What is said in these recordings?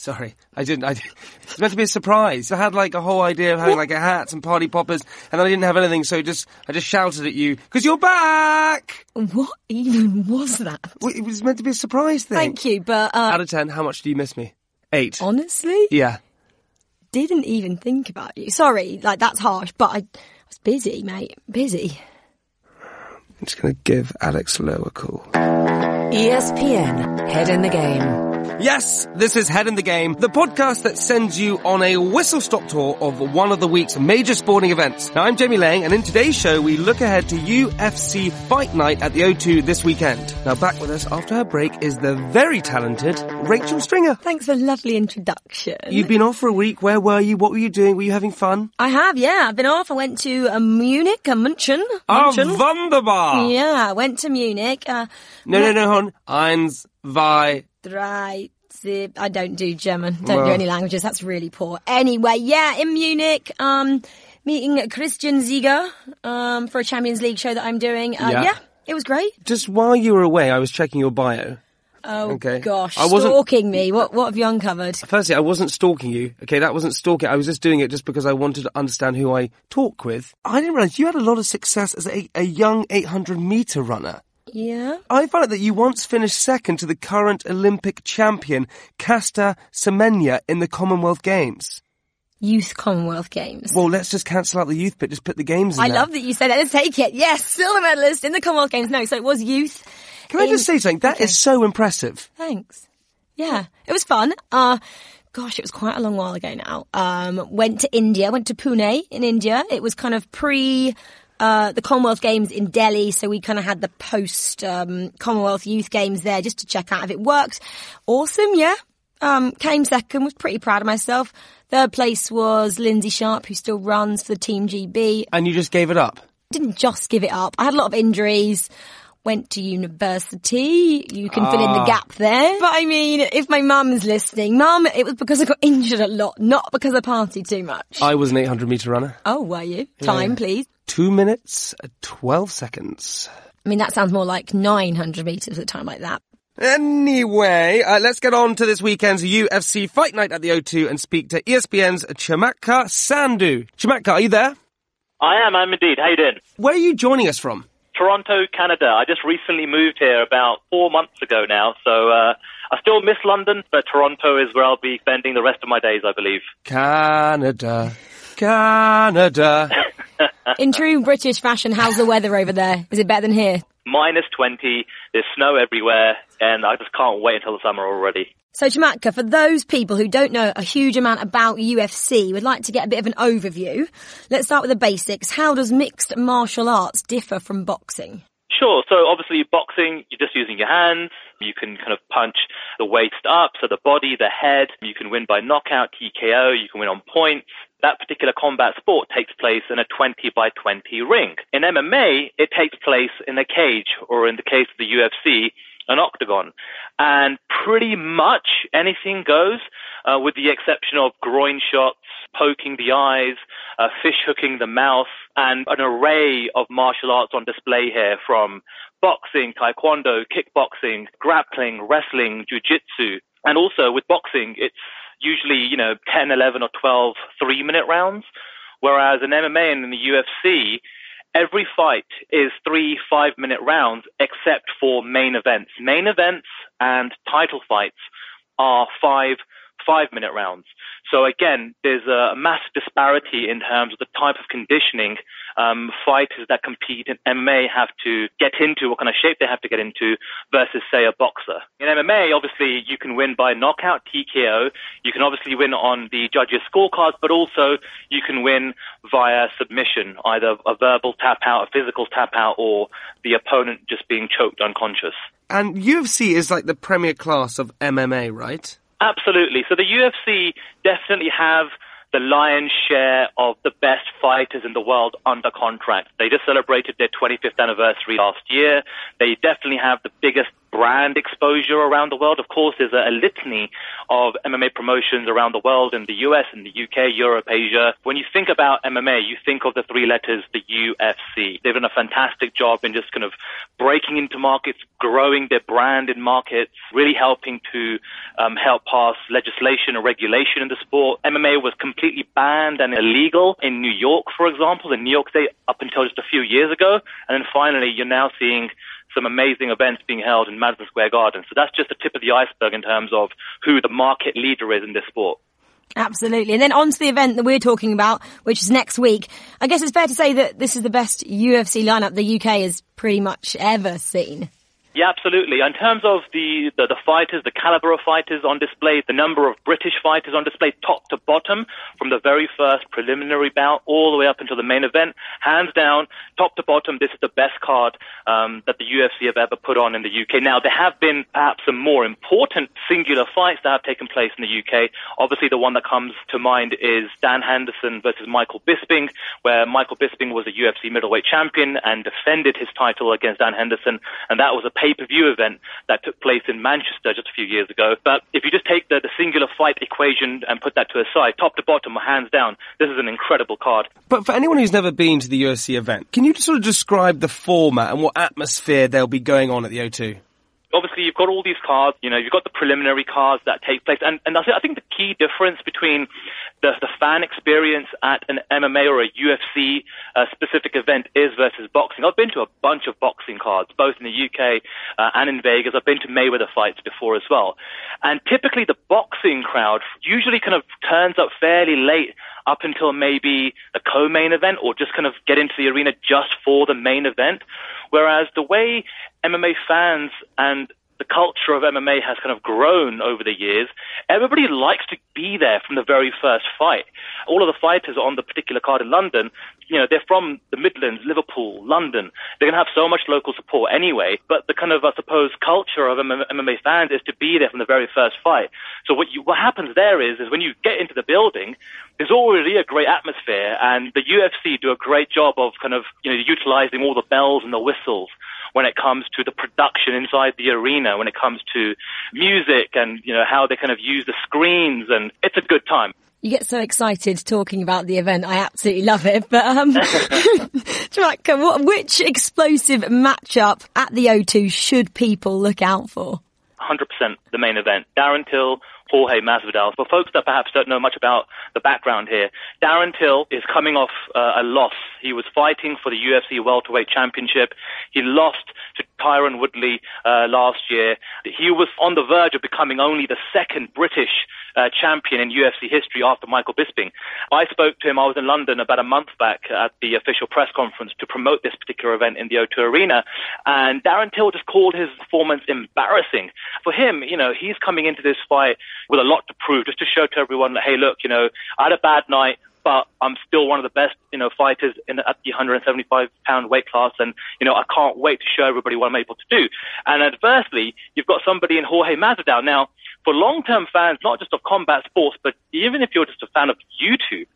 Sorry, I didn't. I didn't. It's meant to be a surprise. I had like a whole idea of having like a hat and party poppers, and then I didn't have anything, so just I just shouted at you because you're back. What even was that? Well, It was meant to be a surprise thing. Thank you, but uh, Out of ten, how much do you miss me? Eight. honestly, Yeah. didn't even think about you. Sorry, like that's harsh, but I, I was busy, mate. Busy. I'm just gonna give Alex Lowe a call. ESPN, head in the game. Yes, this is Head in the Game, the podcast that sends you on a whistle-stop tour of one of the week's major sporting events. Now, I'm Jamie Laing, and in today's show, we look ahead to UFC Fight Night at the O2 this weekend. Now, back with us after her break is the very talented Rachel Stringer. Thanks for a lovely introduction. You've been off for a week. Where were you? What were you doing? Were you having fun? I have, yeah. I've been off. I went to uh, Munich, uh, München. Ah, München. wunderbar! Yeah, I went to Munich. Uh, No, no, no, hon. Eins, zwei, Drei, zip. I don't do German. Don't do any languages. That's really poor. Anyway, yeah, in Munich, um, meeting Christian Ziege, um, for a Champions League show that I'm doing. Uh, Yeah. yeah. it was great. Just while you were away, I was checking your bio. Oh Okay. gosh, I wasn't- stalking me. What what have you uncovered? Firstly, I wasn't stalking you. Okay, that wasn't stalking. I was just doing it just because I wanted to understand who I talk with. I didn't realize you had a lot of success as a, a young 800 meter runner. Yeah. I found out that you once finished second to the current Olympic champion, Caster Semenya, in the Commonwealth Games. Youth Commonwealth Games. Well, let's just cancel out the youth bit. Just put the games in I there. love that you said that. Let's take it. Yes, silver medalist in the Commonwealth Games. No, so it was youth. Can I just say something? That is Okay. so impressive. Thanks. Yeah, it was fun. Uh, gosh, it was quite a long while ago now. Um, went to India, went to Pune in India. It was kind of pre, uh, the Commonwealth Games in Delhi. So we kind of had the post, um, Commonwealth Youth Games there just to check out if it worked. Awesome. Yeah. Um, came second, was pretty proud of myself. Third place was Lynsey Sharp, who still runs for the Team GB And you just gave it up. didn't just give it up. I had a lot of injuries. Went to university. You can fill in the gap there. But I mean, if my mum's listening, mum, it was because I got injured a lot, not because I partied too much. I was an 800 meter runner. oh, were you? Time, please. Two minutes, uh, 12 seconds. I mean, that sounds more like 900 meters at a time like that. Anyway, uh, let's get on to this weekend's UFC Fight Night at the O2 and speak to ESPN's Chamatkar Sandhu. Chamatkar, are you there? I am. I'm indeed. How you doing? Where are you joining us from? Toronto, Canada. I just recently moved here about four months ago now, so uh, I still miss London, but Toronto is where I'll be spending the rest of my days, I believe. Canada. Canada. In true British fashion, how's the weather over there? Is it better than here? Minus 20, there's snow everywhere, and I just can't wait until the summer already. So, Chamatkar, for those people who don't know a huge amount about UFC, would like to get a bit of an overview. Let's start with the basics. How does mixed martial arts differ from boxing? Sure. So obviously boxing, you're just using your hands. You can kind of punch the waist up, so the body, the head. You can win by knockout, TKO. You can win on points. That particular combat sport takes place in a 20 by 20 ring. In MMA, it takes place in a cage, or in the case of the UFC, an octagon. And pretty much anything goes, uh, with the exception of groin shots, poking the eyes, uh, fish hooking the mouth, and an array of martial arts on display here from boxing, taekwondo, kickboxing, grappling, wrestling, jujitsu. And also with boxing, it's usually, you know, 10, 11 or 12 three minute rounds. Whereas in MMA and in the UFC, every fight is three five minute rounds except for main events. Main events and title fights are five five minute rounds. So again, there's a massive disparity in terms of the type of conditioning um, fighters that compete in MMA have to get into, what kind of shape they have to get into, versus say a boxer. In MMA, obviously you can win by knockout, TKO. You can obviously win on the judges' scorecards, but also you can win via submission, either a verbal tap out, a physical tap out, or the opponent just being choked unconscious. And UFC is like the premier class of MMA, right? Absolutely. So the UFC definitely have the lion's share of the best fighters in the world under contract. They just celebrated their 25th anniversary last year. They definitely have the biggest brand exposure around the world. Of course, there's a, a litany of MMA promotions around the world in the US, in the UK, Europe, Asia. When you think about MMA, you think of the three letters, the UFC. They've done a fantastic job in just kind of breaking into markets, growing their brand in markets, really helping to um, help pass legislation and regulation in the sport. MMA was completely banned and illegal in New York, for example, in New York State up until just a few years ago. And then finally, you're now seeing some amazing events being held in Madison Square Garden. So that's just the tip of the iceberg in terms of who the market leader is in this sport. Absolutely. And then on to the event that we're talking about, which is next week. I guess it's fair to say that this is the best UFC lineup the UK has pretty much ever seen. Yeah, absolutely. In terms of the, the, the, fighters, the caliber of fighters on display, the number of British fighters on display, top to bottom, from the very first preliminary bout all the way up until the main event, hands down, top to bottom, this is the best card um, that the UFC have ever put on in the UK. Now, there have been perhaps some more important singular fights that have taken place in the UK. Obviously, the one that comes to mind is Dan Henderson versus Michael Bisping, where Michael Bisping was a UFC middleweight champion and defended his title against Dan Henderson, and that was a pay-per-view event that took place in Manchester just a few years ago. But if you just take the, the singular fight equation and put that to a side, top to bottom, hands down, this is an incredible card. But for anyone who's never been to the UFC event, can you just sort of describe the format and what atmosphere there'll be going on at the O2? Obviously you've got all these cards, you know, you've got the preliminary cards that take place, and, and I think the key difference between the, the fan experience at an MMA or a UFC uh, specific event is versus boxing. I've been to a bunch of boxing cards, both in the UK uh, and in Vegas. I've been to Mayweather fights before as well. And typically the boxing crowd usually kind of turns up fairly late up until maybe the co-main event or just kind of get into the arena just for the main event. Whereas the way MMA fans and the culture of MMA has kind of grown over the years. Everybody likes to be there from the very first fight. All of the fighters on the particular card in London, you know, they're from the Midlands, Liverpool, London. They're going to have so much local support anyway. But the kind of, I suppose, culture of MMA fans is to be there from the very first fight. So what you, what happens there is, is when you get into the building, there's already a great atmosphere, and the UFC do a great job of kind of, you know, utilizing all the bells and the whistles when it comes to the production inside the arena, when it comes to music and, you know, how they kind of use the screens and it's a good time. You get so excited talking about the event. I absolutely love it. But, um, what, which explosive matchup at the O2 should people look out for? 100% the main event. Darren Till Jorge Masvidal. For folks that perhaps don't know much about the background here, Darren Till is coming off uh, a loss. He was fighting for the UFC welterweight championship. He lost to Tyron Woodley uh, last year. He was on the verge of becoming only the second British uh, champion in UFC history after Michael Bisping. I spoke to him. I was in London about a month back at the official press conference to promote this particular event in the O2 Arena, and Darren Till just called his performance embarrassing. For him, you know, he's coming into this fight with a lot to prove, just to show to everyone that, hey, look, you know, I had a bad night but I'm still one of the best, you know, fighters in the, at the 175 pound weight class. And, you know, I can't wait to show everybody what I'm able to do. And adversely, you've got somebody in Jorge Masvidal. Now, for long-term fans, not just of combat sports, but even if you're just a fan of YouTube,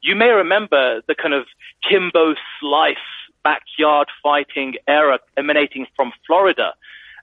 you may remember the kind of Kimbo Slice backyard fighting era emanating from Florida.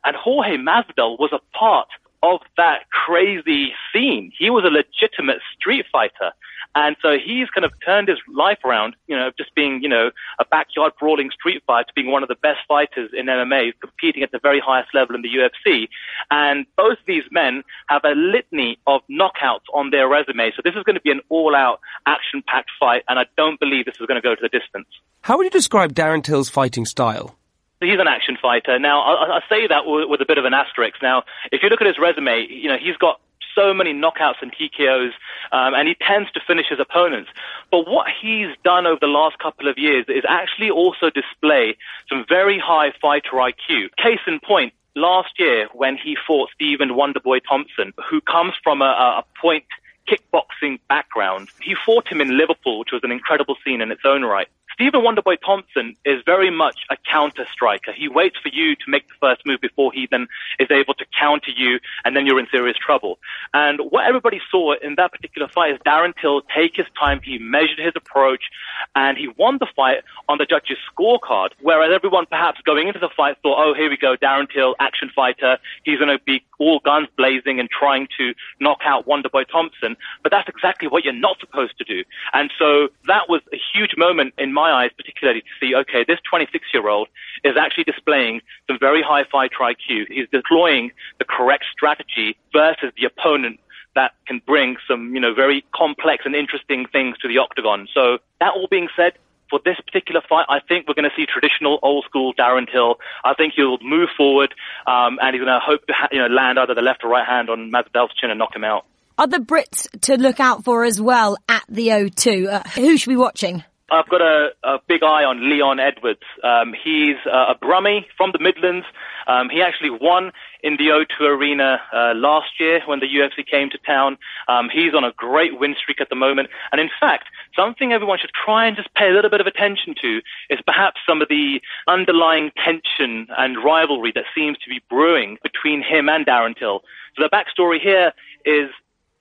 And Jorge Masvidal was a part of that crazy scene. He was a legitimate street fighter. And so he's kind of turned his life around, you know, just being, you know, a backyard brawling street fighter to being one of the best fighters in MMA, competing at the very highest level in the UFC. And both these men have a litany of knockouts on their resume. So this is going to be an all out action packed fight. And I don't believe this is going to go to the distance. How would you describe Darren Till's fighting style? He's an action fighter. Now, I, I say that with, with a bit of an asterisk. Now, if you look at his resume, you know, he's got so many knockouts and TKOs, um, and he tends to finish his opponents. But what he's done over the last couple of years is actually also display some very high fighter IQ. Case in point, last year when he fought Stephen Wonderboy Thompson, who comes from a, a point kickboxing background. He fought him in Liverpool, which was an incredible scene in its own right. Stephen Wonderboy Thompson is very much a counter striker. He waits for you to make the first move before he then is able to counter you, and then you're in serious trouble. And what everybody saw in that particular fight is Darren Till take his time. He measured his approach, and he won the fight on the judges' scorecard. Whereas everyone perhaps going into the fight thought, oh, here we go, Darren Till, action fighter. He's going to be all guns blazing and trying to knock out Wonderboy Thompson. But that's exactly what you're not supposed to do. And so that was a huge moment in my eyes, particularly to see, okay, this 26 year old is actually displaying some very high fight IQ. He's deploying the correct strategy versus the opponent that can bring some, you know, very complex and interesting things to the octagon. So that all being said, for this particular fight, I think we're going to see traditional old school Darren Till. I think he'll move forward, um, and he's going to hope to, ha- you know, land either the left or right hand on Masvidal's chin and knock him out. Other Brits to look out for as well at the O2. Uh, who should be watching? I've got a, a big eye on Leon Edwards. Um, he's uh, a Brummie from the Midlands. Um, he actually won in the O2 Arena uh, last year when the UFC came to town. Um, he's on a great win streak at the moment. And in fact, something everyone should try and just pay a little bit of attention to is perhaps some of the underlying tension and rivalry that seems to be brewing between him and Darren Till. So the backstory here is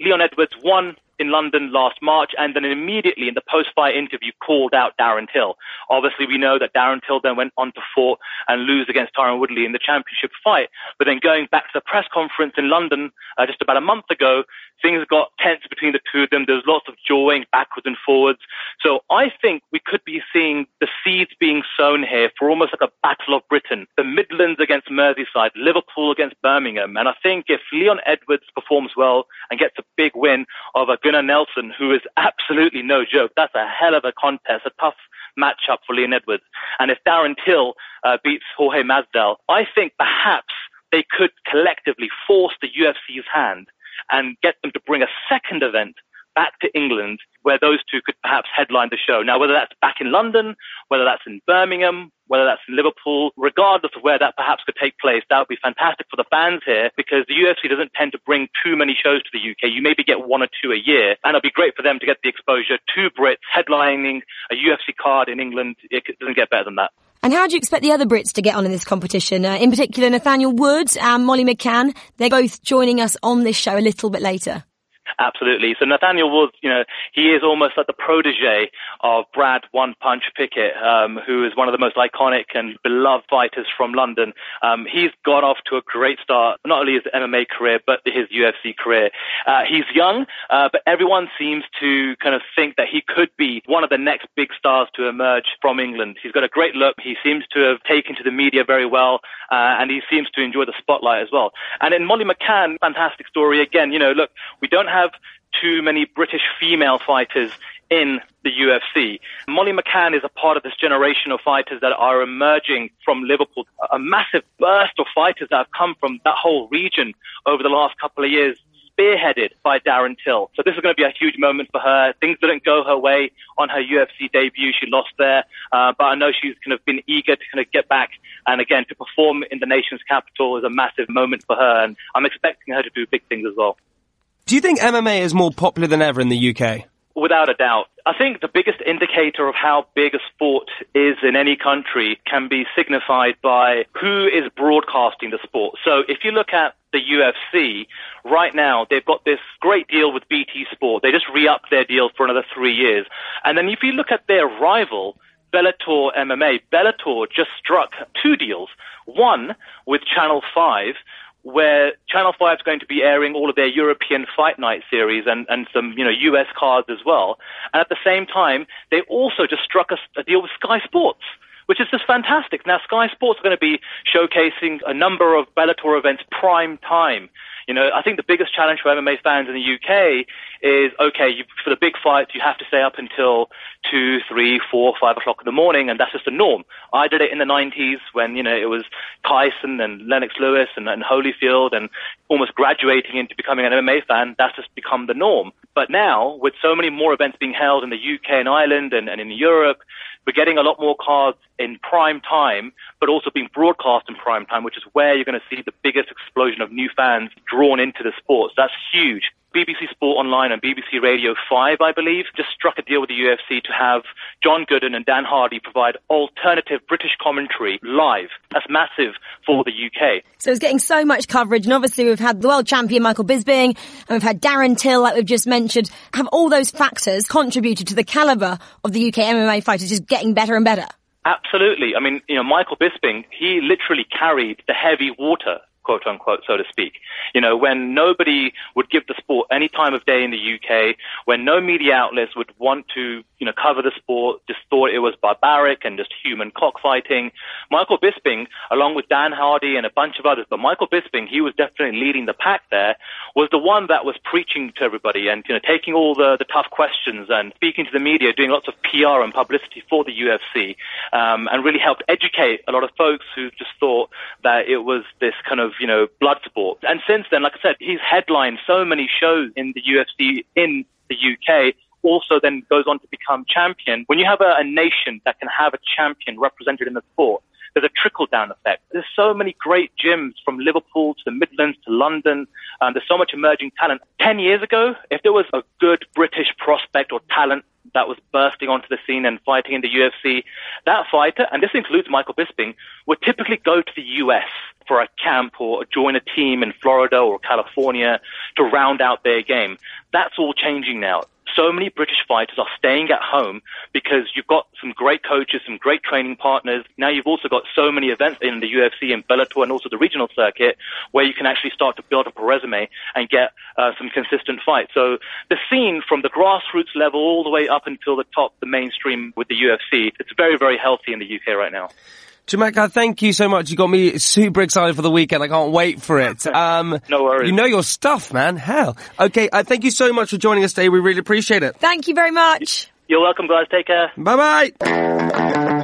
Leon Edwards won in London last March and then immediately in the post-fight interview called out Darren Till. Obviously, we know that Darren Till then went on to fight and lose against Tyron Woodley in the championship fight. But then going back to the press conference in London uh, just about a month ago, things got tense between the two of them. There was lots of jawing backwards and forwards. So I think we could be seeing the seeds being sown here for almost like a battle of Britain. The Midlands against Merseyside, Liverpool against Birmingham. And I think if Leon Edwards performs well and gets a big win over Gunnar Nelson, who is absolutely no joke, that's a hell of a contest, a tough matchup for Leon Edwards. And if Darren Till uh, beats Jorge Masvidal, I think perhaps they could collectively force the UFC's hand and get them to bring a second event back to England where those two could perhaps headline the show. Now, whether that's back in London, whether that's in Birmingham, whether that's in Liverpool, regardless of where that perhaps could take place, that would be fantastic for the fans here because the UFC doesn't tend to bring too many shows to the UK. You maybe get one or two a year, and it'd be great for them to get the exposure. Two Brits headlining a UFC card in England. It doesn't get better than that. And how do you expect the other Brits to get on in this competition? Uh, in particular, Nathaniel Woods and Molly McCann. They're both joining us on this show a little bit later. Absolutely. So Nathaniel Woods, you know, he is almost like the protege of Brad One Punch Pickett, um, who is one of the most iconic and beloved fighters from London. Um, he's got off to a great start, not only his MMA career, but his UFC career. Uh, he's young, uh, but everyone seems to kind of think that he could be one of the next big stars to emerge from England. He's got a great look. He seems to have taken to the media very well, uh, and he seems to enjoy the spotlight as well. And in Molly McCann, fantastic story again. You know, look, we don't have too many British female fighters in the UFC. Molly McCann is a part of this generation of fighters that are emerging from Liverpool, a massive burst of fighters that have come from that whole region over the last couple of years spearheaded by Darren Till. So this is going to be a huge moment for her. Things didn't go her way on her UFC debut. She lost there. Uh, but I know she's kind of been eager to kind of get back. And again, to perform in the nation's capital is a massive moment for her. And I'm expecting her to do big things as well. Do you think MMA is more popular than ever in the UK? Without a doubt. I think the biggest indicator of how big a sport is in any country can be signified by who is broadcasting the sport. So if you look at the UFC, right now they've got this great deal with BT Sport. They just re-upped their deal for another three years. And then if you look at their rival, Bellator MMA, Bellator just struck two deals. One with Channel 5, where Channel 5 is going to be airing all of their European Fight Night series and, and some, you know, US cards as well. And at the same time, they also just struck a, a deal with Sky Sports which is just fantastic. Now, Sky Sports are going to be showcasing a number of Bellator events prime time. You know, I think the biggest challenge for MMA fans in the UK is okay, you, for the big fights, you have to stay up until two, three, four, five o'clock in the morning, and that's just the norm. I did it in the 90s when, you know, it was Tyson and Lennox Lewis and, and Holyfield and almost graduating into becoming an MMA fan. That's just become the norm. But now, with so many more events being held in the UK and Ireland and, and in Europe, we're getting a lot more cards in prime time, but also being broadcast in prime time, which is where you're going to see the biggest explosion of new fans drawn into the sport. So that's huge. BBC Sport Online and BBC Radio 5, I believe, just struck a deal with the UFC to have John Gooden and Dan Hardy provide alternative British commentary live. That's massive for the UK. So it's getting so much coverage, and obviously we've had the world champion Michael Bisping, and we've had Darren Till, like we've just mentioned. Have all those factors contributed to the caliber of the UK MMA fighters just getting better and better? Absolutely. I mean, you know, Michael Bisping, he literally carried the heavy water quote unquote, so to speak. You know, when nobody would give the sport any time of day in the UK, when no media outlets would want to, you know, cover the sport, just thought it was barbaric and just human cockfighting. Michael Bisping, along with Dan Hardy and a bunch of others, but Michael Bisping, he was definitely leading the pack there, was the one that was preaching to everybody and, you know, taking all the, the tough questions and speaking to the media, doing lots of PR and publicity for the UFC, um, and really helped educate a lot of folks who just thought that it was this kind of you know, blood sport. And since then, like I said, he's headlined so many shows in the UFC in the UK also then goes on to become champion. When you have a, a, nation that can have a champion represented in the sport, there's a trickle down effect. There's so many great gyms from Liverpool to the Midlands to London. Um, there's so much emerging talent. Ten years ago, if there was a good British prospect or talent that was bursting onto the scene and fighting in the UFC, that fighter, and this includes Michael Bisping, would typically go to the US for a camp or join a team in Florida or California to round out their game. That's all changing now. So many British fighters are staying at home because you've got some great coaches, some great training partners. Now you've also got so many events in the UFC and Bellator and also the regional circuit where you can actually start to build up a resume and get uh, some consistent fights. So the scene from the grassroots level all the way up until the top, the mainstream with the UFC, it's very, very healthy in the UK right now. Jamaica, thank you so much. You got me super excited for the weekend. I can't wait for it. Um, no worries. You know your stuff, man. Hell. Okay, uh, thank you so much for joining us today. We really appreciate it. Thank you very much. You're welcome, guys. Take care. Bye bye.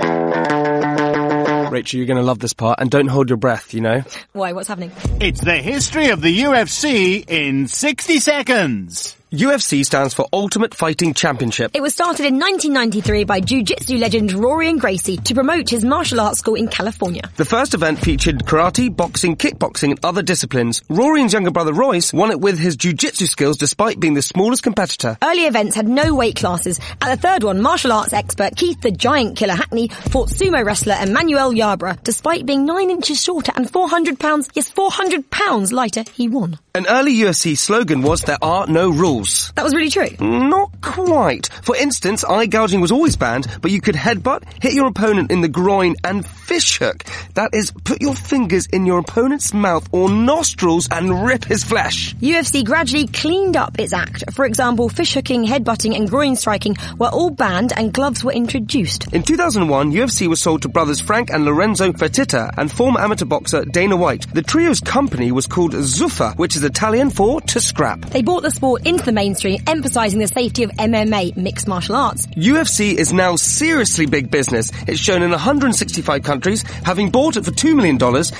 Rachel, you're going to love this part, and don't hold your breath, you know? Why? What's happening? It's the history of the UFC in 60 seconds. UFC stands for Ultimate Fighting Championship. It was started in 1993 by jiu-jitsu legend Rorion Gracie to promote his martial arts school in California. The first event featured karate, boxing, kickboxing and other disciplines. Rorion's younger brother Royce won it with his jiu-jitsu skills despite being the smallest competitor. Early events had no weight classes. At the third one, martial arts expert Keith the Giant Killer Hackney fought sumo wrestler Emmanuel Yarbrough. Despite being 9 inches shorter and 400 pounds, yes 400 pounds lighter, he won. An early UFC slogan was there are no rules. That was really true. Not quite. For instance, eye gouging was always banned, but you could headbutt, hit your opponent in the groin, and fishhook. That is, put your fingers in your opponent's mouth or nostrils and rip his flesh. UFC gradually cleaned up its act. For example, fishhooking, headbutting, and groin striking were all banned, and gloves were introduced. In 2001, UFC was sold to brothers Frank and Lorenzo Fertitta and former amateur boxer Dana White. The trio's company was called Zuffa, which is Italian for to scrap. They brought the sport into the the mainstream, emphasizing the safety of MMA, mixed martial arts. UFC is now seriously big business. It's shown in 165 countries, having bought it for $2 million.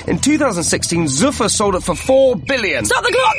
In 2016, Zuffa sold it for 4 billion. Stop the clock!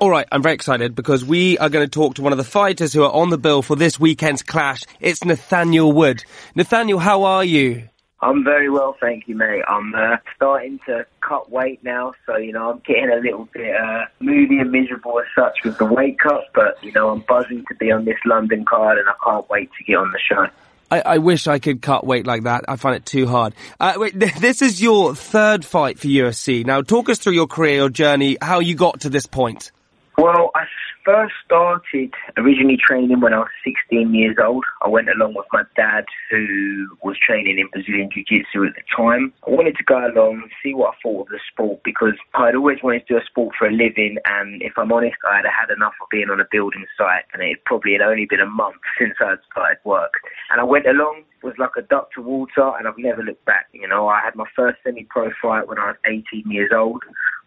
All right, I'm very excited because we are going to talk to one of the fighters who are on the bill for this weekend's clash. It's Nathaniel Wood. Nathaniel, how are you? I'm very well, thank you, mate. I'm uh, starting to cut weight now, so you know I'm getting a little bit uh, moody and miserable as such with the weight cut. But you know I'm buzzing to be on this London card, and I can't wait to get on the show. I, I wish I could cut weight like that. I find it too hard. Uh, wait, this is your third fight for UFC. Now, talk us through your career, your journey, how you got to this point. Well, I first started originally training when I was 16 years old. I went along with my dad, who was training in Brazilian Jiu Jitsu at the time. I wanted to go along and see what I thought of the sport because I'd always wanted to do a sport for a living. And if I'm honest, I had had enough of being on a building site, and it probably had only been a month since I'd started work. And I went along, was like a duck to water, and I've never looked back. You know, I had my first semi-pro fight when I was 18 years old,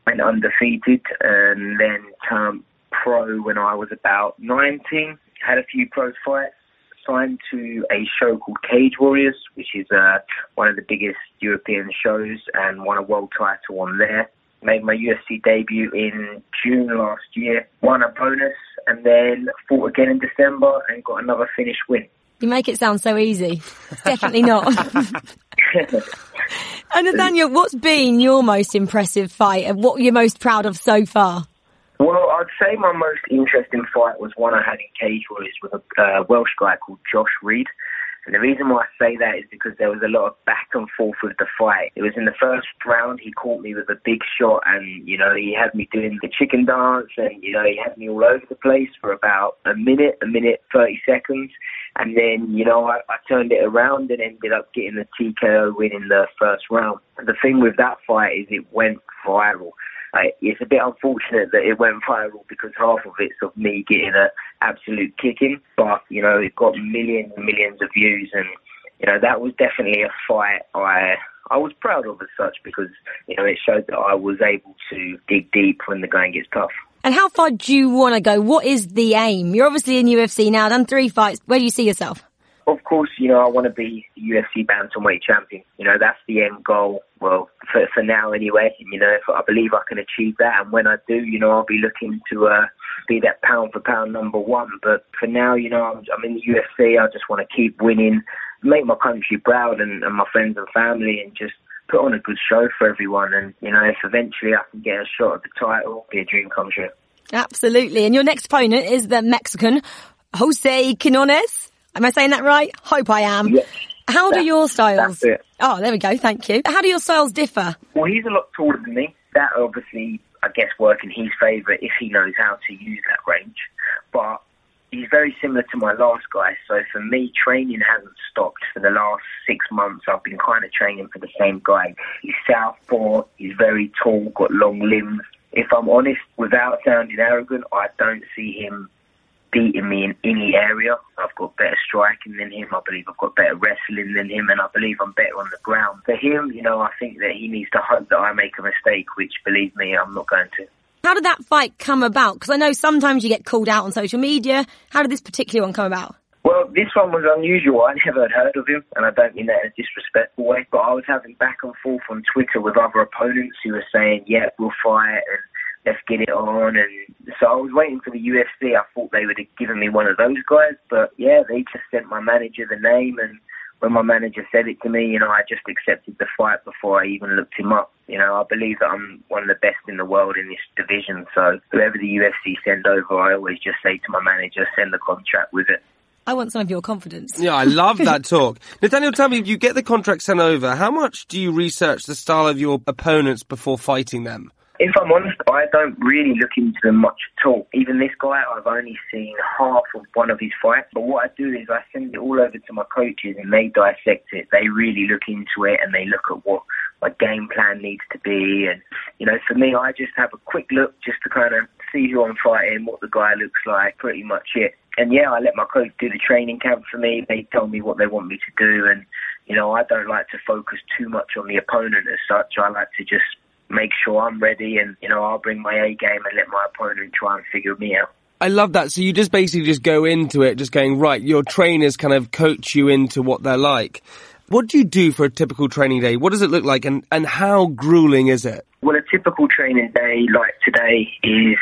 went undefeated, and then turned pro when I was about 19. Had a few pro fights. Signed to a show called Cage Warriors, which is uh, one of the biggest European shows, and won a world title on there. Made my UFC debut in June last year. Won a bonus, and then fought again in December and got another finish win. You make it sound so easy. It's definitely not. and Nathaniel, what's been your most impressive fight and what you're most proud of so far? Well, I'd say my most interesting fight was one I had in Cage Warriors with a uh, Welsh guy called Josh Reed. And the reason why I say that is because there was a lot of back and forth with the fight. It was in the first round, he caught me with a big shot and, you know, he had me doing the chicken dance and, you know, he had me all over the place for about a minute, a minute, 30 seconds. And then, you know, I, I turned it around and ended up getting the TKO win in the first round. The thing with that fight is it went viral. It's a bit unfortunate that it went viral because half of it's of me getting an absolute kicking, but you know it got millions and millions of views, and you know that was definitely a fight I I was proud of as such because you know it showed that I was able to dig deep when the going gets tough. And how far do you want to go? What is the aim? You're obviously in UFC now, done three fights. Where do you see yourself? Of course, you know, I want to be UFC bantamweight champion. You know, that's the end goal. Well, for, for now anyway. You know, I believe I can achieve that. And when I do, you know, I'll be looking to uh, be that pound for pound number one. But for now, you know, I'm, I'm in the UFC. I just want to keep winning, make my country proud and, and my friends and family and just put on a good show for everyone. And, you know, if eventually I can get a shot at the title, be a dream come true. Absolutely. And your next opponent is the Mexican Jose Quinones. Am I saying that right? Hope I am. Yes. How do your styles? that's it. Oh, there we go. Thank you. How do your styles differ? Well, he's a lot taller than me. That obviously, I guess, work in his favour if he knows how to use that range. But he's very similar to my last guy. So for me, training hasn't stopped for the last six months. I've been kind of training for the same guy. He's southpaw. He's very tall, got long limbs. If I'm honest, without sounding arrogant, I don't see him beating me in any area. I've got better striking than him. I believe I've got better wrestling than him, and I believe I'm better on the ground. For him, you know, I think that he needs to hope that I make a mistake, which, believe me, I'm not going to. How did that fight come about? Because I know sometimes you get called out on social media. How did this particular one come about? Well, this one was unusual. I never heard of him, and I don't mean that in a disrespectful way, but I was having back and forth on Twitter with other opponents who were saying, yeah, we'll fight and let's get it on. And so I was waiting for the UFC. I thought they would have given me one of those guys, but yeah, they just sent my manager the name, and when my manager said it to me, you know, I just accepted the fight before I even looked him up. You know, I believe that I'm one of the best in the world in this division, so whoever the UFC send over, I always just say to my manager, send the contract with it. I want some of your confidence. Yeah, I love that talk. Nathaniel, tell me, if you get the contract sent over, how much do you research the style of your opponents before fighting them? If I'm honest, I don't really look into them much at all. Even this guy, I've only seen half of one of his fights. But what I do is I send it all over to my coaches and they dissect it. They really look into it and they look at what my game plan needs to be. And, you know, for me, I just have a quick look just to kind of see who I'm fighting, what the guy looks like, pretty much it. And yeah, I let my coach do the training camp for me. They tell me what they want me to do. And, you know, I don't like to focus too much on the opponent as such. I like to just make sure I'm ready and, you know, I'll bring my A game and let my opponent try and figure me out. I love that. So you just basically just go into it, just going, right, your trainers kind of coach you into what they're like. What do you do for a typical training day? What does it look like and, and how grueling is it? Well, a typical training day like today is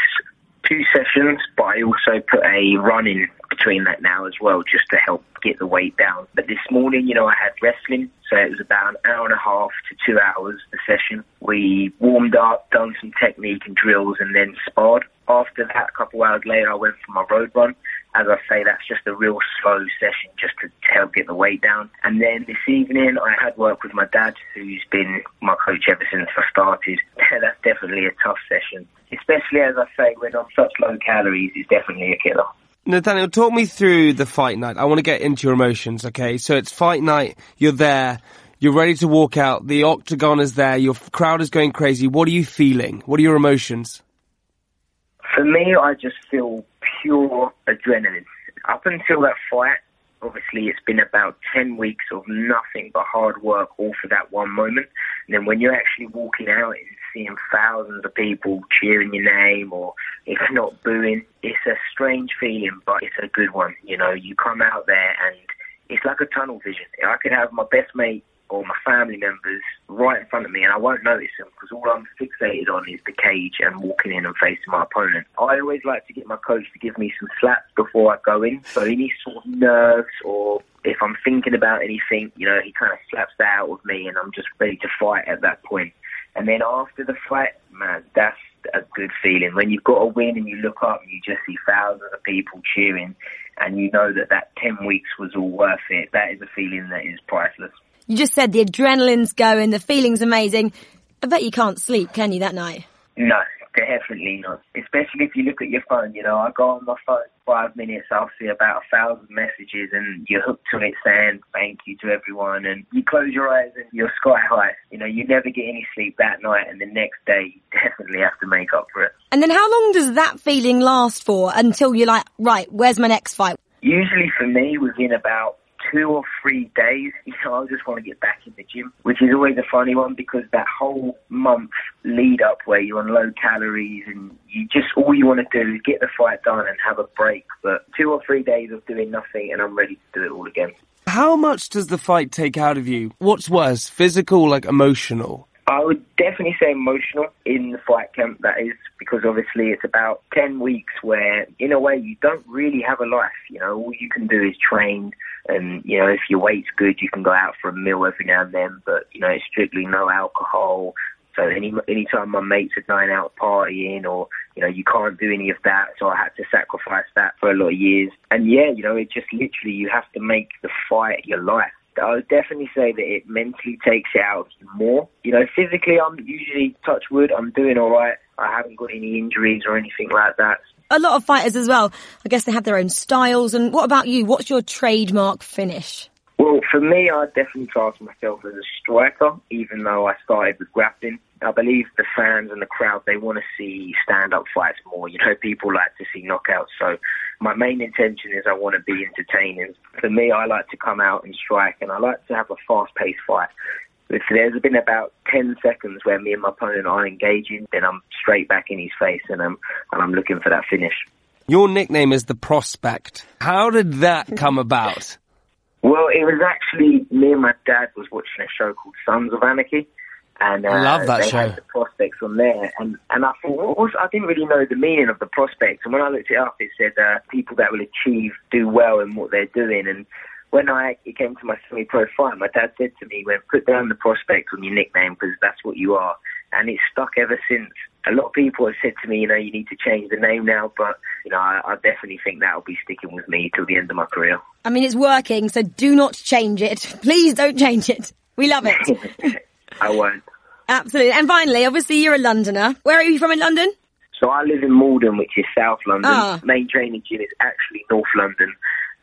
two sessions, but I also put a run in between that now as well, just to help get the weight down. But this morning, you know, I had wrestling, so it was about an hour and a half to two hours a session. We warmed up, done some technique and drills, and then sparred. After that, a couple hours later, I went for my road run. As I say, that's just a real slow session just to help get the weight down. And then this evening, I had work with my dad, who's been my coach ever since I started. that's definitely a tough session, especially as I say, when on such low calories, it's definitely a killer. Nathaniel, talk me through the fight night. I want to get into your emotions, okay? So it's fight night, you're there, you're ready to walk out, the octagon is there, your crowd is going crazy. What are you feeling? What are your emotions? For me, I just feel pure adrenaline. Up until that fight, obviously it's been about 10 weeks of nothing but hard work all for that one moment. And then when you're actually walking out and seeing thousands of people cheering your name or if not booing, it's a strange feeling, but it's a good one. You know, you come out there and it's like a tunnel vision. I could have my best mate or my family members right in front of me and I won't notice them because all I'm fixated on is the cage and walking in and facing my opponent. I always like to get my coach to give me some slaps before I go in. So any sort of nerves or if I'm thinking about anything, you know, he kind of slaps that out of me and I'm just ready to fight at that point. And then after the fight, man, that's a good feeling. When you've got a win and you look up and you just see thousands of people cheering and you know that that 10 weeks was all worth it, that is a feeling that is priceless. You just said the adrenaline's going, the feeling's amazing. I bet you can't sleep, can you, that night? No, definitely not. Especially if you look at your phone, you know, I go on my phone five minutes, I'll see about a thousand messages and you're hooked to it saying thank you to everyone and you close your eyes and you're sky high. You know, you never get any sleep that night and the next day you definitely have to make up for it. And then how long does that feeling last for until you're like, right, where's my next fight? Usually for me, within about two or three days, you know, I just want to get back in the gym, which is always a funny one because that whole month lead up where you're on low calories and you just, all you want to do is get the fight done and have a break. But two or three days of doing nothing and I'm ready to do it all again. How much does the fight take out of you? What's worse, physical, like emotional? I would definitely say emotional in the fight camp, that is, because obviously it's about 10 weeks where, in a way, you don't really have a life. You know, all you can do is train, and, you know, if your weight's good, you can go out for a meal every now and then, but, you know, it's strictly no alcohol. So any anytime my mates are going out partying or, you know, you can't do any of that, so I had to sacrifice that for a lot of years. And yeah, you know, it just literally, you have to make the fight your life. I would definitely say that it mentally takes it out more. You know, physically, I'm usually touch wood. I'm doing all right. I haven't got any injuries or anything like that. A lot of fighters as well. I guess they have their own styles. And what about you? What's your trademark finish? Well, for me, I definitely class myself as a striker, even though I started with grappling. I believe the fans and the crowd, they want to see stand-up fights more. You know, people like to see knockouts. So my main intention is I want to be entertaining. For me, I like to come out and strike, and I like to have a fast-paced fight. If there's been about 10 seconds where me and my opponent are engaging, then I'm straight back in his face and I'm, and I'm looking for that finish. Your nickname is the Prospect. How did that come about? Well, it was actually me and my dad was watching a show called Sons of Anarchy, and uh, I love that they show. had the prospects on there, and and I thought, what was, I didn't really know the meaning of the prospects, and when I looked it up, it said uh, people that will achieve, do well in what they're doing, and when I it came to my semi-pro fight, my dad said to me, "When put down the prospect on your nickname because that's what you are," and it's stuck ever since. A lot of people have said to me, you know, you need to change the name now, but you know, I, I definitely think that'll be sticking with me till the end of my career. I mean, it's working, so do not change it. Please don't change it. We love it. I won't. Absolutely. And finally, obviously you're a Londoner. Where are you from in London? So I live in Malden, which is South London. Ah. Main training gym is actually North London,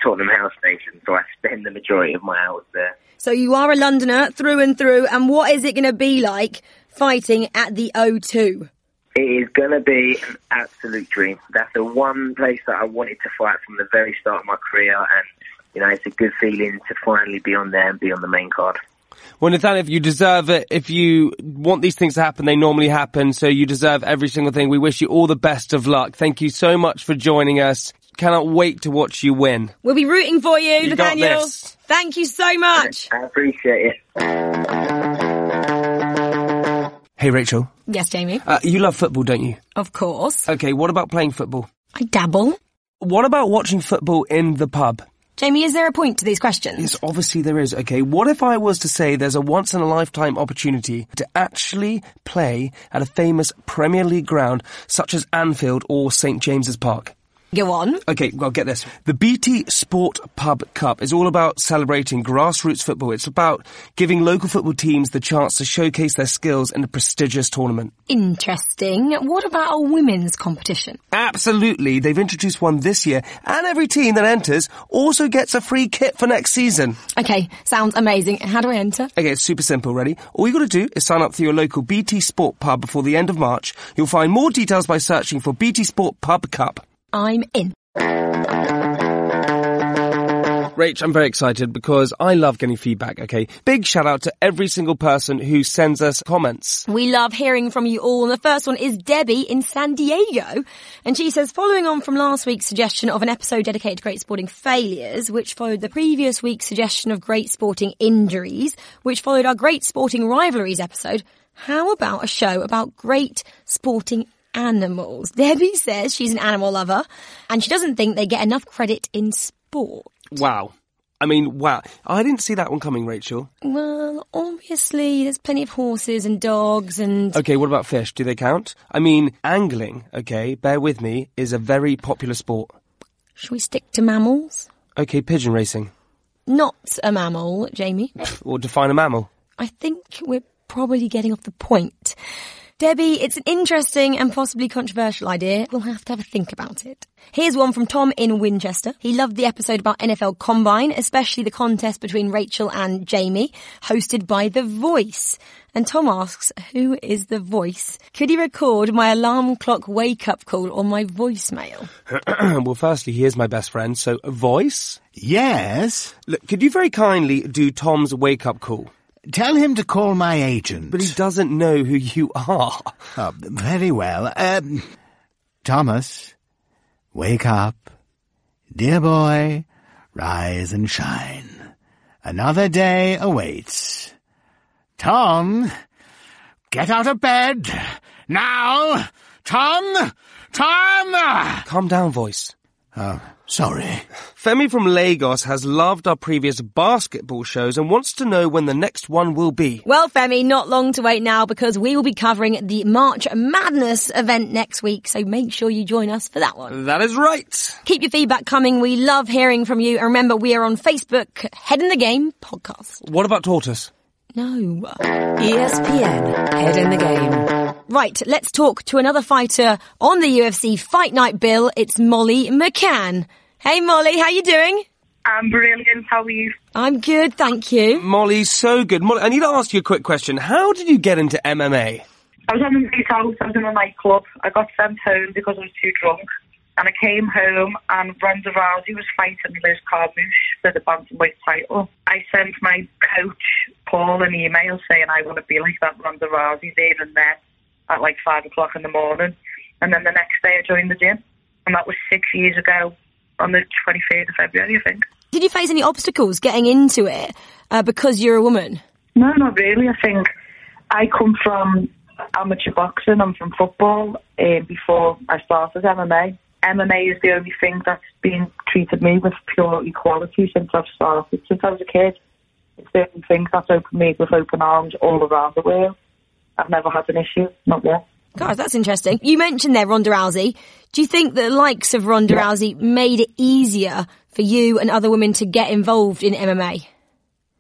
Tottenham Hale Station. So I spend the majority of my hours there. So you are a Londoner through and through. And what is it going to be like fighting at the O2? It is going to be an absolute dream. That's the one place that I wanted to fight from the very start of my career, and you know it's a good feeling to finally be on there and be on the main card. Well, Nathan, if you deserve it, if you want these things to happen, they normally happen. So you deserve every single thing. We wish you all the best of luck. Thank you so much for joining us. Cannot wait to watch you win. We'll be rooting for you, You got Nathaniel. this. Thank you so much. I appreciate it. Hey, Rachel. Yes, Jamie. Uh, you love football, don't you? Of course. Okay, what about playing football? I dabble. What about watching football in the pub? Jamie, is there a point to these questions? Yes, obviously there is. Okay, what if I was to say there's a once in a lifetime opportunity to actually play at a famous Premier League ground such as Anfield or St James's Park? Go on. Okay, well, get this. The BT Sport Pub Cup is all about celebrating grassroots football. It's about giving local football teams the chance to showcase their skills in a prestigious tournament. Interesting. What about a women's competition? Absolutely. They've introduced one this year, and every team that enters also gets a free kit for next season. Okay, sounds amazing. How do I enter? Okay, it's super simple, ready? All you gotta do is sign up for your local BT Sport Pub before the end of March. You'll find more details by searching for BT Sport Pub Cup. I'm in. Rach, I'm very excited because I love getting feedback, okay? Big shout out to every single person who sends us comments. We love hearing from you all. And the first one is Debbie in San Diego. And she says, following on from last week's suggestion of an episode dedicated to great sporting failures, which followed the previous week's suggestion of great sporting injuries, which followed our great sporting rivalries episode, how about a show about great sporting animals? Debbie says she's an animal lover and she doesn't think they get enough credit in sport. Wow. I mean, wow. I didn't see that one coming, Rachel. Well, obviously, there's plenty of horses and dogs and. Okay, what about fish? Do they count? I mean, angling, okay, bear with me, is a very popular sport. Should we stick to mammals? Okay, pigeon racing. Not a mammal, Jamie. Or define a mammal. I think we're probably getting off the point. Debbie, it's an interesting and possibly controversial idea. We'll have to have a think about it. Here's one from Tom in Winchester. He loved the episode about NFL Combine, especially the contest between Rachel and Jamie, hosted by The Voice. And Tom asks, who is The Voice? Could he record my alarm clock wake up call or my voicemail? well, firstly, he is my best friend, so a voice? Yes? Look, could you very kindly do Tom's wake up call? Tell him to call my agent. But he doesn't know who you are. Oh, very well. Um, Thomas, wake up. Dear boy, rise and shine. Another day awaits. Tom, get out of bed. Now! Tom! Tom! Calm down, voice. Oh, sorry. Femi from Lagos has loved our previous basketball shows and wants to know when the next one will be. Well, Femi, not long to wait now because we will be covering the March Madness event next week, so make sure you join us for that one. That is right. Keep your feedback coming. We love hearing from you. And remember, we are on Facebook, Head in the Game Podcast. What about tortoise? No. ESPN, Head in the Game. Right, let's talk to another fighter on the UFC Fight Night bill. It's Molly McCann. Hey Molly, how you doing? I'm brilliant. How are you? I'm good, thank you. Molly, so good. Molly, I need to ask you a quick question. How did you get into MMA? I was on the night out. I was in a nightclub. I got sent home because I was too drunk. And I came home and Ronda Rousey was fighting Liz Carmouche for the bantamweight title. I sent my coach Paul an email saying I want to be like that Ronda Rousey there and there at like five o'clock in the morning. And then the next day I joined the gym. And that was six years ago on the 23rd of February, I think. Did you face any obstacles getting into it uh, because you're a woman? No, not really. I think I come from amateur boxing. I'm from football um, before I started MMA. MMA is the only thing that's been treated me with pure equality since I've started. Since I was a kid, it's the only thing that's opened me with open arms all around the world. I've never had an issue, not yet. God, that's interesting. You mentioned there Ronda Rousey. Do you think the likes of Ronda Rousey made it easier for you and other women to get involved in MMA?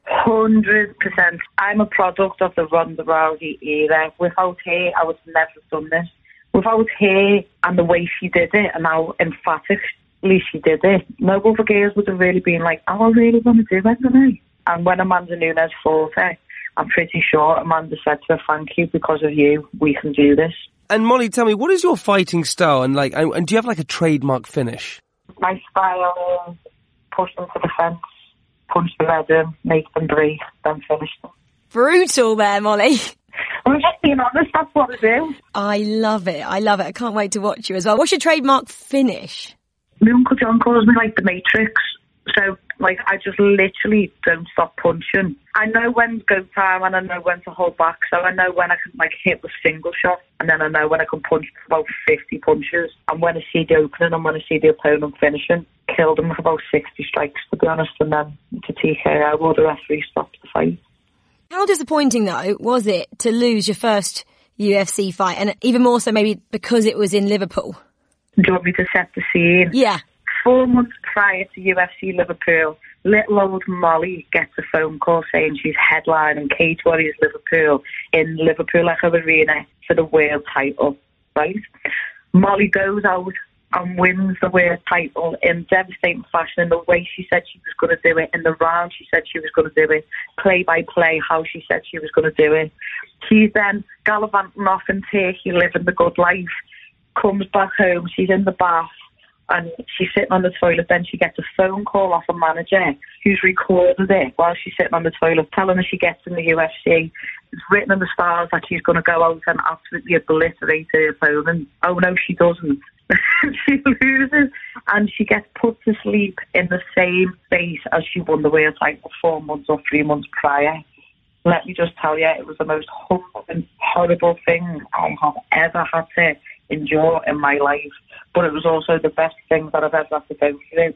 Hundred percent. I'm a product of the Ronda Rousey era. Without her, I would have never done this. Without her and the way she did it and how emphatically she did it, no other girls would have really been like, "Oh, I really want to do MMA." And when Amanda Nunes fought her, I'm pretty sure Amanda said to her, "Thank you, because of you, we can do this." And Molly, tell me, what is your fighting style? And like, and and do you have like a trademark finish? My style is push them to the fence, punch the red in, make them breathe, then finish them. Brutal there, Molly. I'm just being honest, that's what I do. I love it. I love it. I can't wait to watch you as well. What's your trademark finish? My Uncle John calls me like the Matrix. So, like, I just literally don't stop punching. I know when's go time and I know when to hold back. So I know when I can, like, hit with single shot and then I know when I can punch about 50 punches. And when I see the opening and when I see the opponent finishing, kill them with about 60 strikes, to be honest. And then to TKO or the referee stops the fight. How disappointing though was it to lose your first UFC fight and even more so maybe because it was in Liverpool? Do you want me to set the scene? Yeah. Four months prior to UFC Liverpool, little old Molly gets a phone call saying she's headlining Cage Warriors Liverpool in Liverpool Echo Arena for the world title, right? Molly goes out and wins the world title in devastating fashion in the way she said she was going to do it, in the round she said she was going to do it, play by play how she said she was going to do it. She's then gallivanting off in Turkey, living the good life, comes back home, she's in the bath, and she's sitting on the toilet. Then she gets a phone call off a manager who's recorded it while she's sitting on the toilet, telling her she gets in the UFC. It's written in the stars that she's going to go out and absolutely obliterate her opponent. Oh no, she doesn't. she loses and she gets put to sleep in the same space as she won the world title four months or three months prior. Let me just tell you, it was the most humbling, horrible thing I have ever had to endure in my life. But it was also the best thing that I've ever had to go through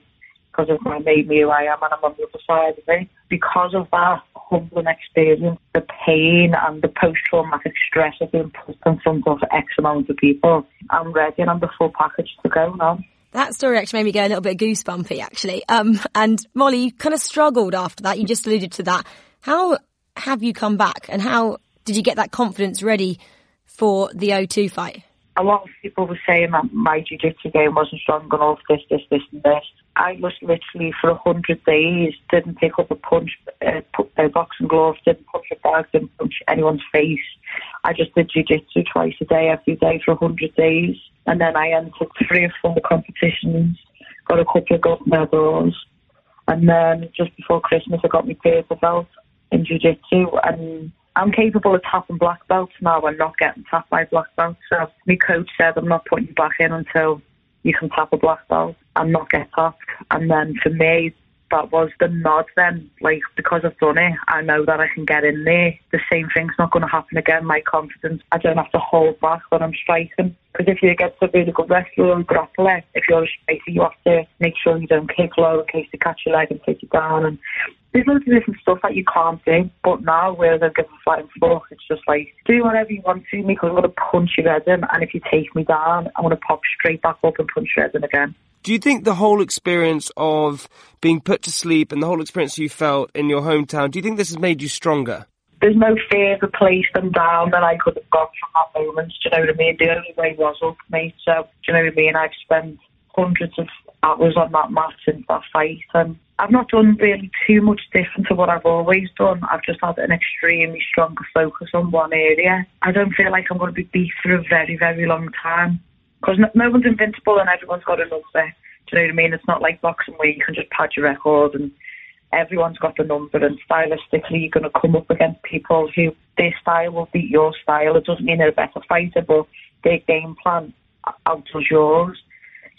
because it made me who I am and I'm on the other side of it. Because of that humbling experience, the pain and the post-traumatic stress of being put in front of X amount of people, I'm ready and I'm the full package to go now. That story actually made me go a little bit goosebumpy, actually. Um, and Molly, you kind of struggled after that. You just alluded to that. How have you come back and how did you get that confidence ready for the O2 fight? A lot of people were saying that my jiu-jitsu game wasn't strong enough, this, this, this and this. I was literally for a hundred days didn't pick up a punch, uh, put, uh, boxing gloves, didn't punch a bag, didn't punch anyone's face. I just did jiu-jitsu twice a day, every day for a hundred days. And then I entered three or four competitions, got a couple of gold medals. And then just before Christmas, I got my purple belt in jiu-jitsu and I'm capable of tapping black belts now and not getting tapped by black belts. So my coach said I'm not putting you back in until you can tap a black belt and not get tapped. And then for me, that was the nod then. Like, because I've done it, I know that I can get in there. The same thing's not going to happen again. My confidence, I don't have to hold back when I'm striking. Because if you get to a really good wrestler or grappler, if you're a striker, you have to make sure you don't kick low in case they catch your leg and take you down. And there's loads of different stuff that you can't do. But now, where they're giving flying fuck, it's just like, do whatever you want to me because I'm going to punch your head in. And if you take me down, I'm going to pop straight back up and punch your head in again. Do you think the whole experience of being put to sleep and the whole experience you felt in your hometown, do you think this has made you stronger? There's no further place than down that I could have got from that moment. Do you know what I mean? The only way was up, mate. So, do you know what I mean? I've spent hundreds of hours on that mat since that fight, and I've not done really too much different to what I've always done. I've just had an extremely stronger focus on one area. I don't feel like I'm going to be beat for a very, very long time because no, one's invincible and everyone's got a number. Do you know what I mean? It's not like boxing where you can just pad your record and everyone's got the number and stylistically you're going to come up against people who their style will beat your style. It doesn't mean they're a better fighter, but their game plan outdoes yours.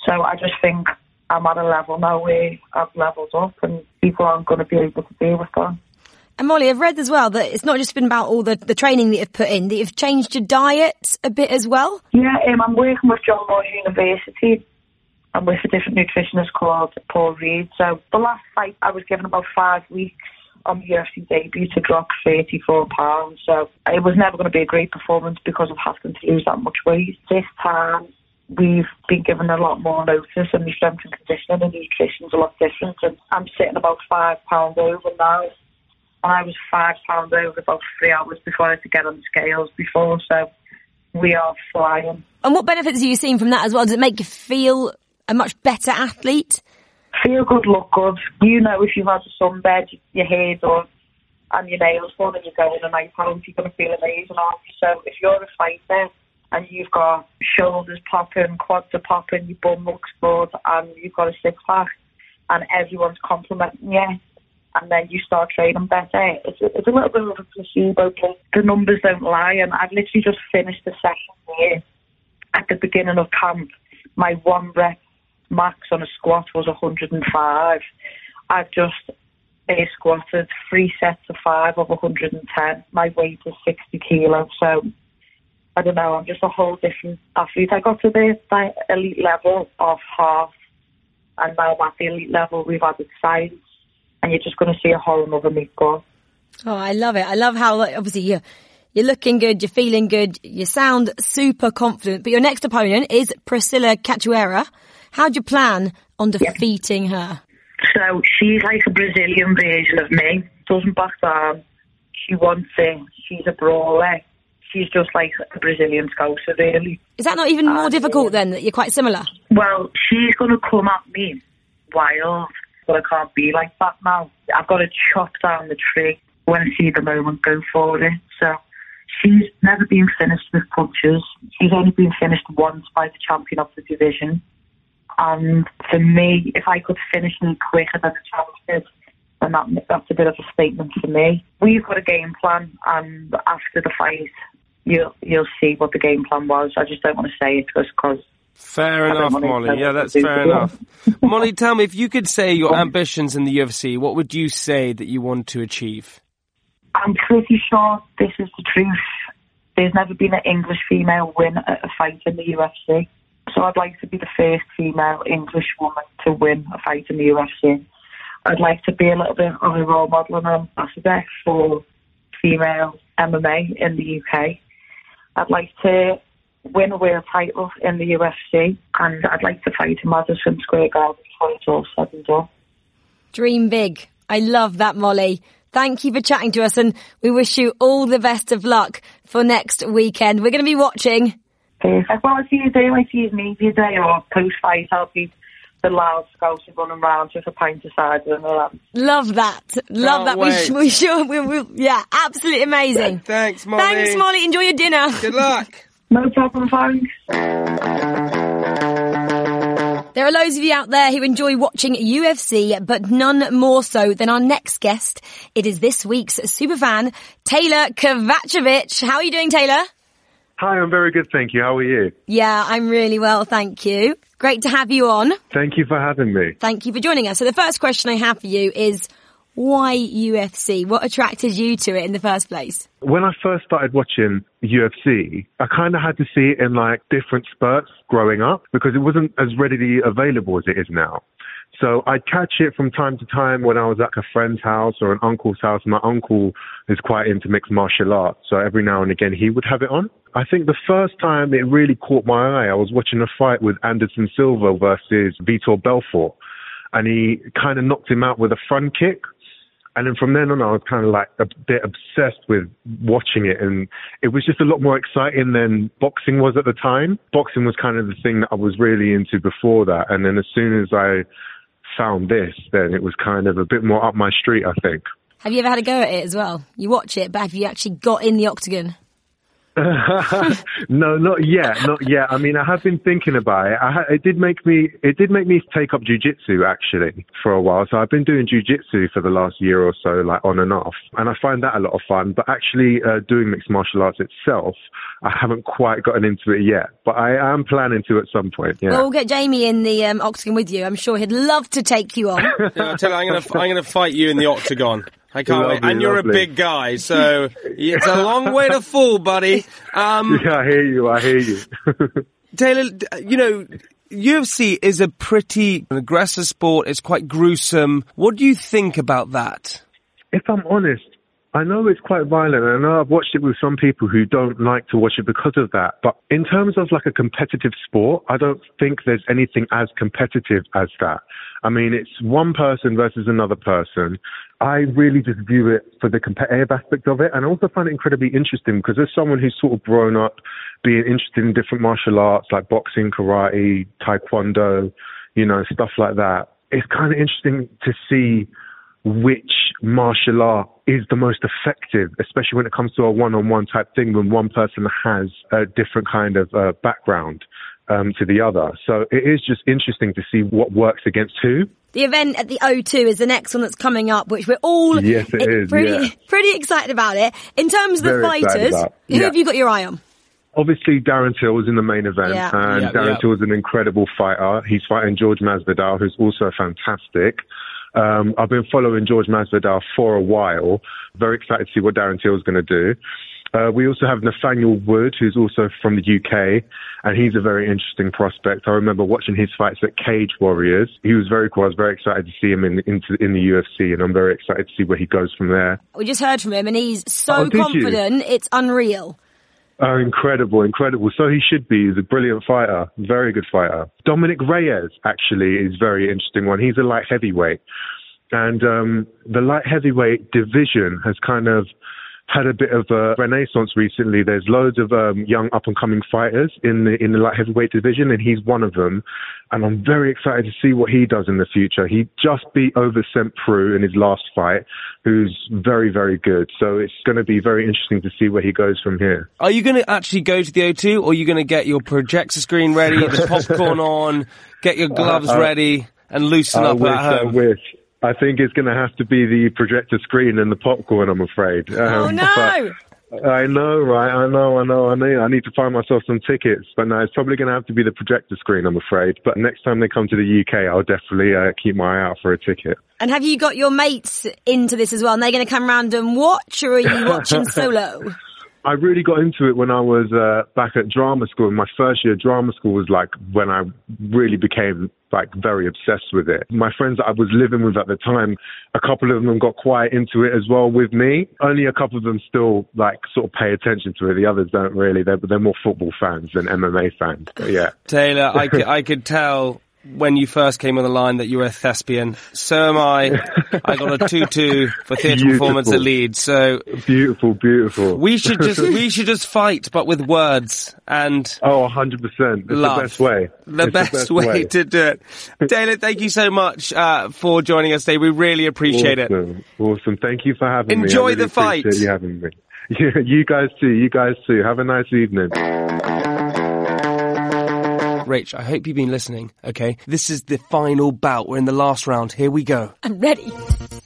So I just think I'm at a level now where I've leveled up and people aren't going to be able to deal with that. And Molly, I've read as well that it's not just been about all the, the training that you've put in, that you've changed your diet a bit as well. Yeah, um, I'm working with John Moores University. I'm with a different nutritionist called Paul Reed. So the last fight, I was given about five weeks on the UFC debut to drop 34 pounds. So it was never going to be a great performance because of having to lose that much weight. This time, we've been given a lot more notice and the strength and conditioning and nutrition's a lot different. And I'm sitting about five pounds over now I was five pounds over about three hours before I had to get on the scales before. So we are flying. And what benefits are you seeing from that as well? Does it make you feel a much better athlete? Feel good, look good. You know, if you've had a sunbed, your hair done, and your nails done, and you're going a night out, you're going to feel amazing, aren't you? So if you're a fighter and you've got shoulders popping, quads are popping, your bum looks good, and you've got a six pack, and everyone's complimenting you, and then you start training better. It's it's a little bit of a placebo, but the numbers don't lie. And I've literally just finished the second year at the beginning of camp. My one rep max on a squat was 105. I've just air squatted three sets of five of 110. My weight is 60 kilos, so I don't know. I'm just a whole different athlete. I got to the, elite level of half, and now I'm at the elite level. We've added sides and you're just going to see a whole other meat go. Oh, I love it. I love how like, obviously you're, you're looking good, you're feeling good, you sound super confident, but your next opponent is Priscilla Cachoeira. How'd you plan on defeating yeah. her? So she's like a Brazilian version of me. Doesn't back down. She wants it. She's a brawler. She's just like a Brazilian scouser, really. Is that not even more difficult uh, then, that you're quite similar? Well, she's going to come at me wild but I can't be like that now. I've got to chop down the tree when I see the moment, go for it. So she's never been finished with punches. She's only been finished once by the champion of the division. And for me, if I could finish any quicker than the champs did, then that, that's a bit of a statement for me. We've got a game plan, and after the fight, you'll you'll see what the game plan was. I just don't want to say it just because Fair enough, Molly. Yeah, that's fair enough. Molly, tell me, if you could say your ambitions in the UFC, what would you say that you want to achieve? I'm pretty sure this is the truth. There's never been an English female win at a fight in the UFC. So I'd like to be the first female English woman to win a fight in the UFC. I'd like to be a little bit of a role model and an ambassador for female MMA in the UK. I'd like to win a world title in the UFC and I'd like to fight in Madison Square Garden before it's all said and done. Dream big. I love that, Molly. Thank you for chatting to us and we wish you all the best of luck for next weekend. We're going to be watching. Perfect. Well, if you do, if you media day or post fight, I'll be the loud scouts running around with a pint of cider and all that. Love that. Love Can't that. We, wait. sh- we sure, we, we, yeah, absolutely amazing. Thanks, Molly. Thanks, Molly. Enjoy your dinner. Good luck. No problem, thanks. There are loads of you out there who enjoy watching UFC, but none more so than our next guest. It is this week's superfan, Taylor Kovacevic. How are you doing, Taylor? Hi, I'm very good, thank you. How are you? Yeah, I'm really well, thank you. Great to have you on. Thank you for having me. Thank you for joining us. So the first question I have for you is, why UFC? What attracted you to it in the first place? When I first started watching UFC, I kind of had to see it in like different spurts growing up because it wasn't as readily available as it is now. So I'd catch it from time to time when I was at a friend's house or an uncle's house. My uncle is quite into mixed martial arts, so every now and again he would have it on. I think the first time it really caught my eye, I was watching a fight with Anderson Silva versus Vitor Belfort, and he kind of knocked him out with a front kick. And then from then on, I was kind of like a bit obsessed with watching it. And it was just a lot more exciting than boxing was at the time. Boxing was kind of the thing that I was really into before that. And then as soon as I found this, then it was kind of a bit more up my street, I think. Have you ever had a go at it as well? You watch it, but have you actually got in the octagon? no, not yet, not yet. I mean, I have been thinking about it. I ha- it did make me, it did make me take up jujitsu actually for a while. So I've been doing jujitsu for the last year or so, like on and off, and I find that a lot of fun. But actually, uh, doing mixed martial arts itself, I haven't quite gotten into it yet. But I am planning to at some point. Yeah. Well, we'll get Jamie in the um, octagon with you. I'm sure he'd love to take you on. Yeah, I tell you, I'm gonna, I'm gonna fight you in the octagon. I can't wait. And you're lovely. a big guy, so it's a long way to fall, buddy. Um, yeah, I hear you. I hear you. Taylor, you know, UFC is a pretty aggressive sport. It's quite gruesome. What do you think about that? if I'm honest, I know it's quite violent, I know I've watched it with some people who don't like to watch it because of that. But in terms of like a competitive sport, I don't think there's anything as competitive as that. I mean, it's one person versus another person. I really just view it for the competitive aspect of it, and I also find it incredibly interesting because as someone who's sort of grown up being interested in different martial arts like boxing, karate, taekwondo, you know, stuff like that. It's kind of interesting to see which martial art is the most effective, especially when it comes to a one-on-one type thing when one person has a different kind of uh, background um, to the other. So it is just interesting to see what works against who. The event at the O2 is the next one that's coming up, which we're all Yes, it is, pretty yeah. pretty excited about it. In terms of the Very excited fighters, about- who yeah. have you got your eye on? Obviously, Darren Till was in the main event, Yeah. and Yeah, Darren yeah. Till is an incredible fighter. He's fighting George Masvidal, who's also fantastic. Um, I've been following George Masvidal for a while. Very excited to see what Darren Till is going to do. Uh, we also have Nathaniel Wood, who's also from the UK, and he's a very interesting prospect. I remember watching his fights at Cage Warriors. He was very cool. I was very excited to see him in, into, in the UFC, and I'm very excited to see where he goes from there. We just heard from him, and he's so Oh, confident, it's unreal. Oh, incredible, incredible. So he should be. He's a brilliant fighter, very good fighter. Dominick Reyes actually is a very interesting one. He's a light heavyweight. And um, the light heavyweight division has kind of had a bit of a renaissance recently. There's loads of um, young up and coming fighters in the in the light heavyweight division, and he's one of them. And I'm very excited to see what he does in the future. He just beat Ovince Saint Preux in his last fight, who's very very good. So it's going to be very interesting to see where he goes from here. Are you going to actually go to the O2 or are you going to get your projector screen ready, the popcorn on, get your gloves Uh, uh, ready and loosen I up wish, at home? I think it's going to have to be the projector screen and the popcorn. I'm afraid. Oh Um, no! I know, right? I know, I know, I know. I need to find myself some tickets, but no, it's probably going to have to be the projector screen. I'm afraid. But next time they come to the UK, I'll definitely uh, keep my eye out for a ticket. And have you got your mates into this as well? And they're going to come round and watch, or are you watching solo? I really got into it when I was uh, back at drama school. My first year of drama school was like when I really became like very obsessed with it. My friends that I was living with at the time, a couple of them got quite into it as well with me. Only a couple of them still like sort of pay attention to it. The others don't really. They're, they're more football fans than MMA fans. But yeah. Taylor, I could, I could tell when you first came on the line that you were a thespian. So am I. I got a 2-2 for theatre performance at Leeds. So Beautiful, beautiful. we should just, we should just fight, but with words and Oh, 100%. The best way. The It's best, way, to do it. Taylor, thank you so much uh, for joining us today. We really appreciate it. awesome. Awesome. Thank you for having me. Enjoy really the fight. You having me. Yeah, you guys too. You guys too. Have a nice evening. Rach, I hope you've been listening. Okay, this is the final bout. We're in the last round. Here we go. I'm ready.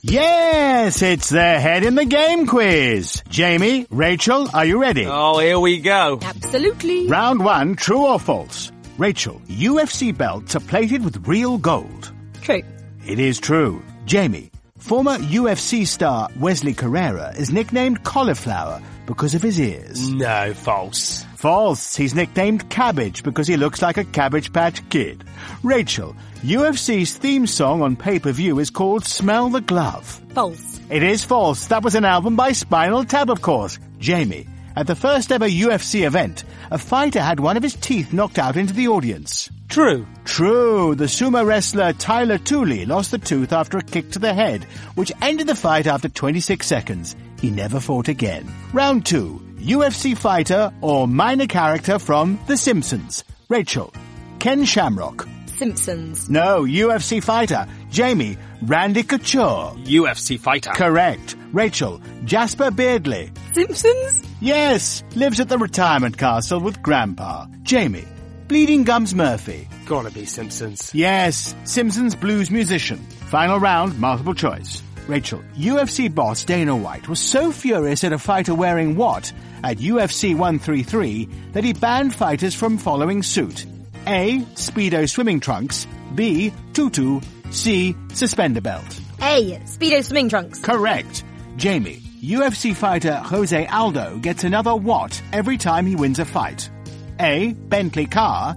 Yes, it's the head in the game quiz. Jamie, Rachel, are you ready? Oh, here we go. Absolutely. Round one, true or false? Rachel, UFC belts are plated with real gold. True. It is true. Jamie, former UFC star Wesley Correira is nicknamed Cauliflower because of his ears. No, false. False. He's nicknamed Cabbage because he looks like a Cabbage Patch Kid. Rachel, UFC's theme song on pay-per-view is called Smell the Glove. False. It is false. That was an album by Spinal Tap, of course. Jamie, at the first ever UFC event, a fighter had one of his teeth knocked out into the audience. True. True, the sumo wrestler Teila Tuli lost the tooth after a kick to the head, which ended the fight after 26 seconds. He never fought again. Round two, UFC fighter or minor character from The Simpsons. Rachel, Ken Shamrock. Simpsons. No, UFC fighter. Jamie, Randy Couture. UFC fighter. Correct. Rachel, Jasper Beardley. Simpsons? Yes, lives at the retirement castle with Grandpa. Jamie, Bleeding Gums Murphy. Gotta be Simpsons. Yes, Simpsons blues musician. Final round, multiple choice. Rachel, UFC boss Dana White was so furious at a fighter wearing what at UFC 133 that he banned fighters from following suit. A. Speedo swimming trunks. B. Tutu. C. Suspender belt. A. Speedo swimming trunks. Correct. Jamie, UFC fighter Jose Aldo gets another what every time he wins a fight? A. Bentley car.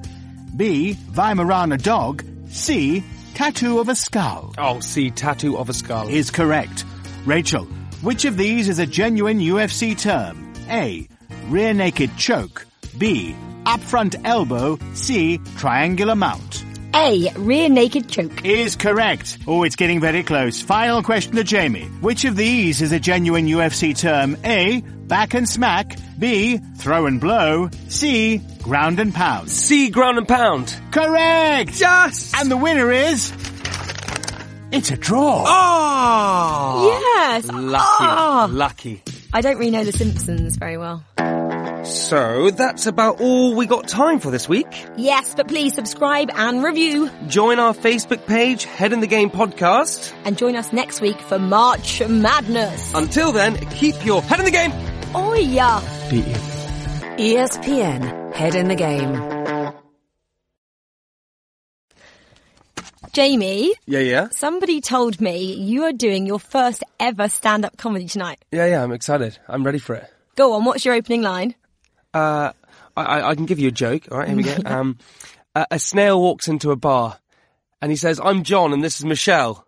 B. Weimaraner dog. C. Tattoo of a skull. Oh, see, tattoo of a skull. Is correct. Rachel, which of these is a genuine UFC term? A. Rear naked choke. B. Up front elbow. C. Triangular mount. A. Rear naked choke. Is correct. Oh, it's getting very close. Final question to Jamie. Which of these is a genuine UFC term? A. Back and smack. B. Throw and blow. C. Ground and pound. C, ground and pound. Correct! Yes! And the winner is... It's a draw. Oh! Yes. Lucky. Ah. Lucky. I don't really know The Simpsons very well. So, that's about all we got time for this week. Yes, but please subscribe and review. Join our Facebook page, Head in the Game Podcast. And join us next week for March Madness. Until then, keep your head in the game. Oh yeah. Beat you. ESPN Head in the Game. Jamie, Yeah, yeah. somebody told me you are doing your first ever stand-up comedy tonight. Yeah, yeah, I'm excited. I'm ready for it. Go on, what's your opening line? Uh, I, I, I can give you a joke. All right, here we go. Um, a, a snail walks into a bar and he says, I'm John and this is Michelle.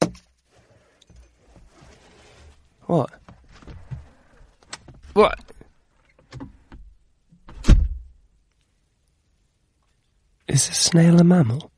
what? What? Is a snail a mammal?